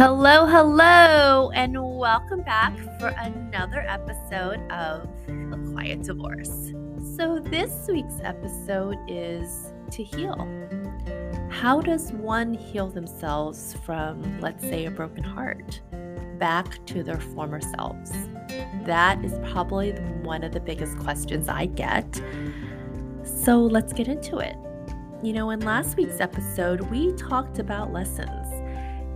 Hello, hello, and welcome back for another episode of A Quiet Divorce. So, this week's episode is to heal. How does one heal themselves from, let's say, a broken heart back to their former selves? That is probably one of the biggest questions I get. So, let's get into it. You know, in last week's episode, we talked about lessons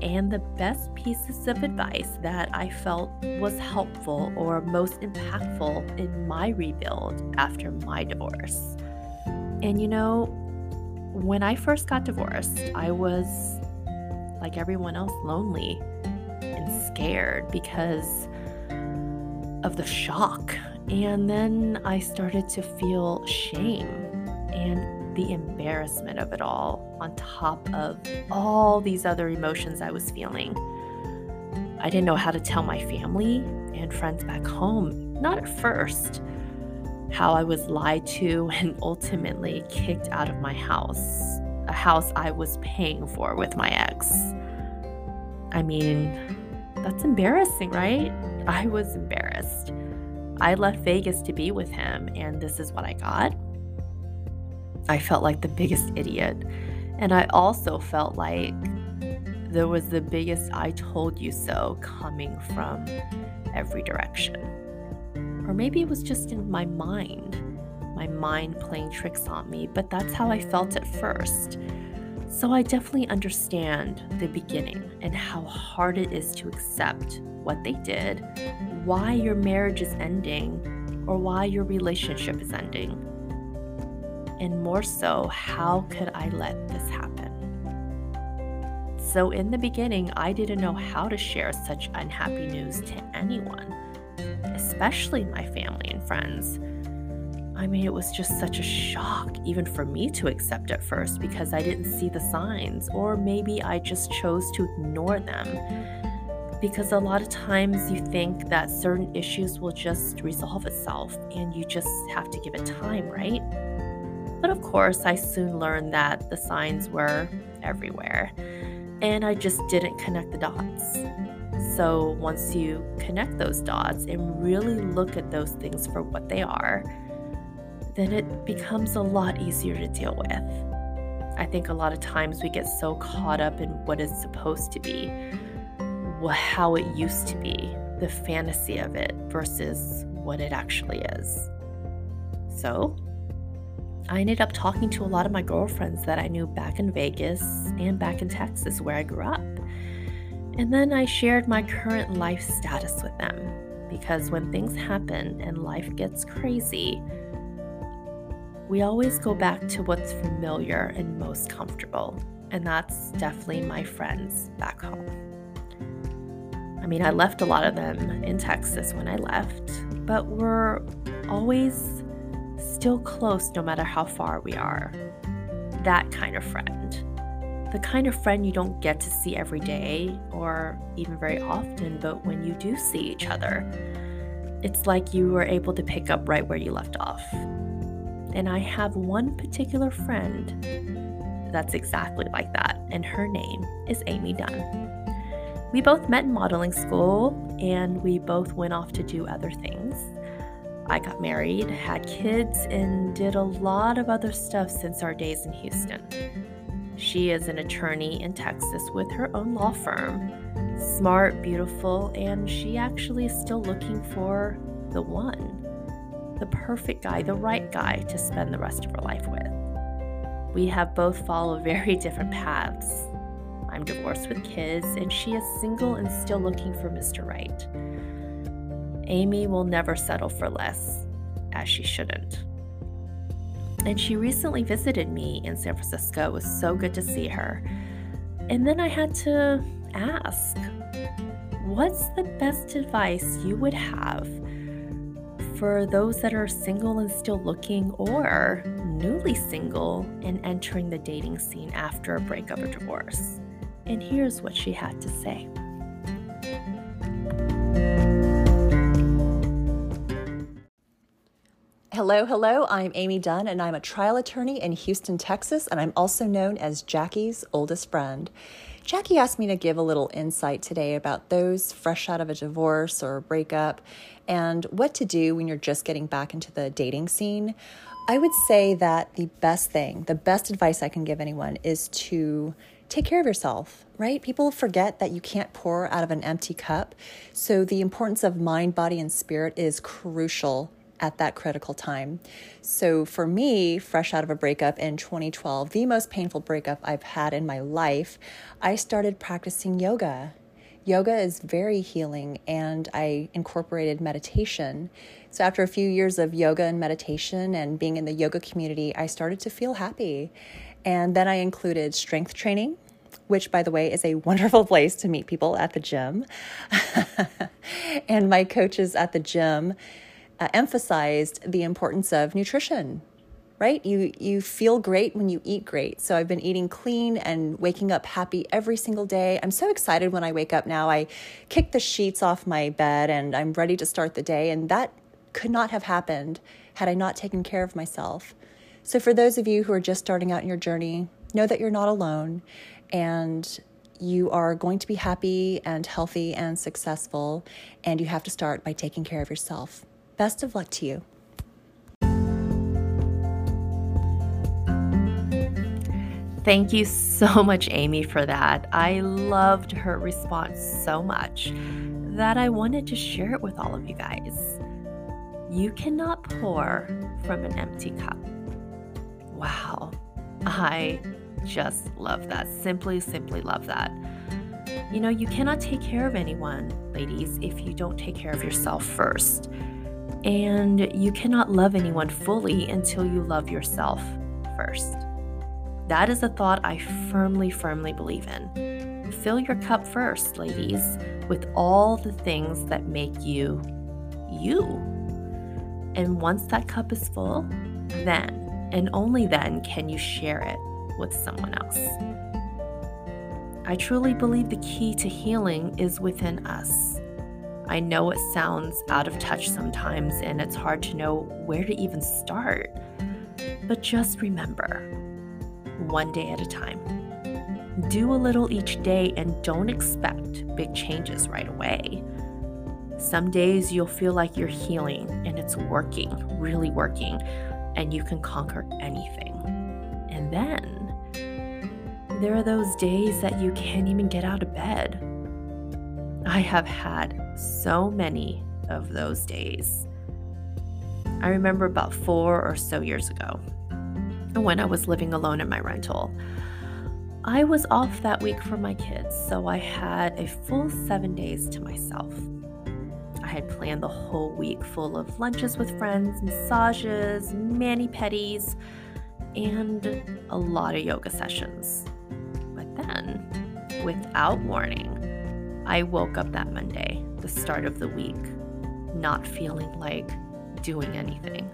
and the best pieces of advice that I felt was helpful or most impactful in my rebuild after my divorce. And you know, when I first got divorced, I was like everyone else lonely and scared because of the shock. And then I started to feel shame and the embarrassment of it all on top of all these other emotions I was feeling. I didn't know how to tell my family and friends back home, not at first, how I was lied to and ultimately kicked out of my house, a house I was paying for with my ex. I mean, that's embarrassing, right? I was embarrassed. I left Vegas to be with him, and this is what I got. I felt like the biggest idiot. And I also felt like there was the biggest I told you so coming from every direction. Or maybe it was just in my mind, my mind playing tricks on me, but that's how I felt at first. So I definitely understand the beginning and how hard it is to accept what they did, why your marriage is ending, or why your relationship is ending and more so, how could I let this happen? So, in the beginning, I didn't know how to share such unhappy news to anyone, especially my family and friends. I mean, it was just such a shock, even for me to accept at first, because I didn't see the signs, or maybe I just chose to ignore them. Because a lot of times you think that certain issues will just resolve itself, and you just have to give it time, right? But of course, I soon learned that the signs were everywhere, and I just didn't connect the dots. So, once you connect those dots and really look at those things for what they are, then it becomes a lot easier to deal with. I think a lot of times we get so caught up in what is supposed to be, how it used to be, the fantasy of it versus what it actually is. So, I ended up talking to a lot of my girlfriends that I knew back in Vegas and back in Texas, where I grew up. And then I shared my current life status with them because when things happen and life gets crazy, we always go back to what's familiar and most comfortable. And that's definitely my friends back home. I mean, I left a lot of them in Texas when I left, but we're always still close no matter how far we are. That kind of friend. The kind of friend you don't get to see every day or even very often, but when you do see each other, it's like you were able to pick up right where you left off. And I have one particular friend that's exactly like that, and her name is Amy Dunn. We both met in modeling school and we both went off to do other things. I got married, had kids, and did a lot of other stuff since our days in Houston. She is an attorney in Texas with her own law firm. Smart, beautiful, and she actually is still looking for the one, the perfect guy, the right guy to spend the rest of her life with. We have both followed very different paths. I'm divorced with kids, and she is single and still looking for Mr. Right. Amy will never settle for less, as she shouldn't. And she recently visited me in San Francisco. It was so good to see her. And then I had to ask, what's the best advice you would have for those that are single and still looking, or newly single and entering the dating scene after a breakup or divorce? And here's what she had to say. Hello, hello. I'm Amy Dunn, and I'm a trial attorney in Houston, Texas, and I'm also known as Jackie's oldest friend. Jackie asked me to give a little insight today about those fresh out of a divorce or a breakup and what to do when you're just getting back into the dating scene. I would say that the best thing, the best advice I can give anyone is to take care of yourself, right? People forget that you can't pour out of an empty cup. So the importance of mind, body, and spirit is crucial at that critical time. So for me, fresh out of a breakup in 2012, the most painful breakup I've had in my life, I started practicing yoga. Yoga is very healing, and I incorporated meditation. So, after a few years of yoga and meditation and being in the yoga community, I started to feel happy. And then I included strength training, which, by the way, is a wonderful place to meet people at the gym. and my coaches at the gym uh, emphasized the importance of nutrition. Right? You you feel great when you eat great. So I've been eating clean and waking up happy every single day. I'm so excited when I wake up now. I kick the sheets off my bed and I'm ready to start the day and that could not have happened had I not taken care of myself. So, for those of you who are just starting out in your journey, know that you're not alone and you are going to be happy and healthy and successful, and you have to start by taking care of yourself. Best of luck to you. Thank you so much, Amy, for that. I loved her response so much that I wanted to share it with all of you guys. You cannot pour from an empty cup. Wow. I just love that. Simply, simply love that. You know, you cannot take care of anyone, ladies, if you don't take care of yourself first. And you cannot love anyone fully until you love yourself first. That is a thought I firmly, firmly believe in. Fill your cup first, ladies, with all the things that make you you. And once that cup is full, then and only then can you share it with someone else. I truly believe the key to healing is within us. I know it sounds out of touch sometimes and it's hard to know where to even start, but just remember one day at a time. Do a little each day and don't expect big changes right away. Some days you'll feel like you're healing and it's working, really working, and you can conquer anything. And then there are those days that you can't even get out of bed. I have had so many of those days. I remember about four or so years ago when I was living alone in my rental. I was off that week for my kids, so I had a full seven days to myself. I had planned the whole week full of lunches with friends, massages, mani pedis, and a lot of yoga sessions. But then, without warning, I woke up that Monday, the start of the week, not feeling like doing anything.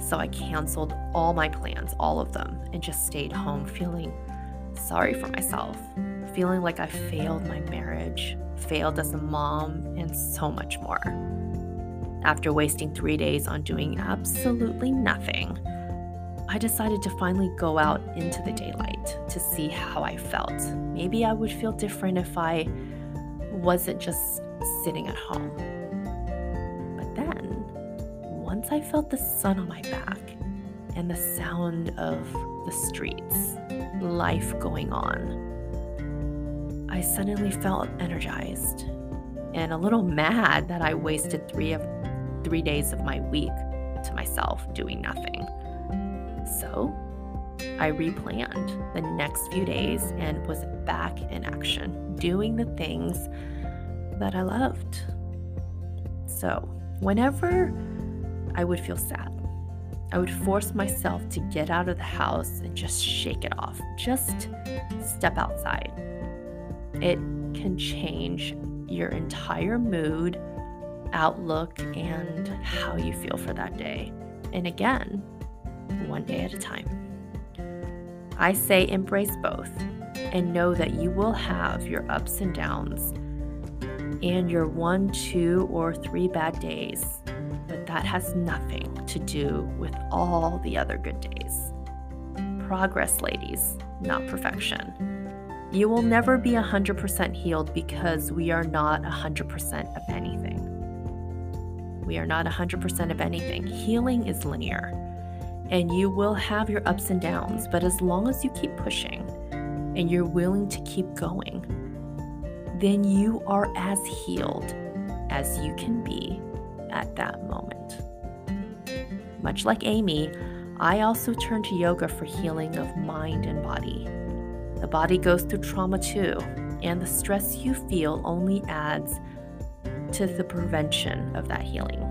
So I canceled all my plans, all of them, and just stayed home feeling sorry for myself, feeling like I failed my marriage, failed as a mom, and so much more. After wasting three days on doing absolutely nothing, I decided to finally go out into the daylight to see how I felt. Maybe I would feel different if I wasn't just sitting at home. But then, once I felt the sun on my back and the sound of the streets, life going on, I suddenly felt energized and a little mad that I wasted three of three days of my week to myself doing nothing. So I replanned the next few days and was back in action, doing the things that I loved. So, whenever I would feel sad, I would force myself to get out of the house and just shake it off. Just step outside it can change your entire mood, outlook, and how you feel for that day. And again, one day at a time. I say embrace both and know that you will have your ups and downs and your one, two, or three bad days, but that has nothing to do with all the other good days. Progress, ladies, not perfection. You will never be 100% healed because we are not 100% of anything. We are not 100% of anything. Healing is linear, and you will have your ups and downs, but as long as you keep pushing and you're willing to keep going, then you are as healed as you can be at that moment. Much like Amy, I also turn to yoga for healing of mind and body. The body goes through trauma too, and the stress you feel only adds to the prevention of that healing.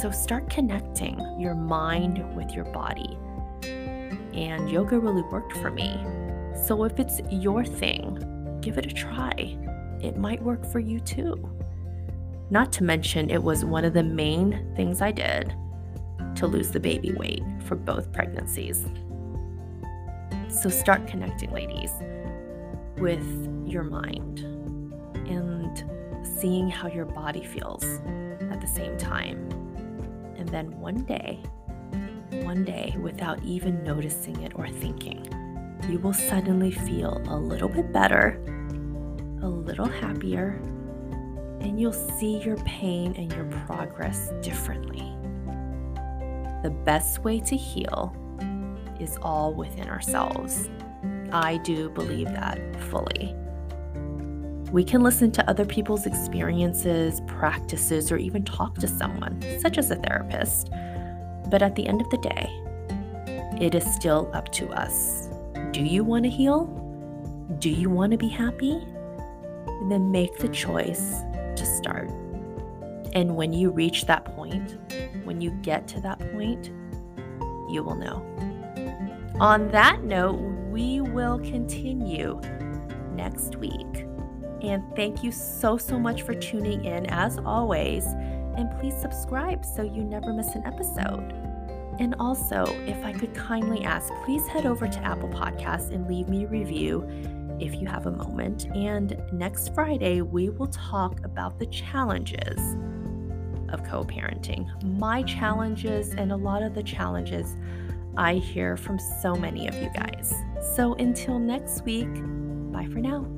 So start connecting your mind with your body. And yoga really worked for me. So if it's your thing, give it a try. It might work for you too. Not to mention, it was one of the main things I did to lose the baby weight for both pregnancies. So start connecting, ladies, with your mind and seeing how your body feels at the same time. And then one day, one day, without even noticing it or thinking, you will suddenly feel a little bit better, a little happier, and you'll see your pain and your progress differently. The best way to heal is all within ourselves. I do believe that fully. We can listen to other people's experiences, practices, or even talk to someone, such as a therapist. But at the end of the day, it is still up to us. Do you want to heal? Do you want to be happy? And then make the choice to start. And when you reach that point, when you get to that point, you will know. On that note, we will continue next week. And thank you so, so much for tuning in as always. And please subscribe so you never miss an episode. And also, if I could kindly ask, please head over to Apple Podcasts and leave me a review if you have a moment. And next Friday, we will talk about the challenges of co parenting, my challenges, and a lot of the challenges I hear from so many of you guys. So until next week, bye for now.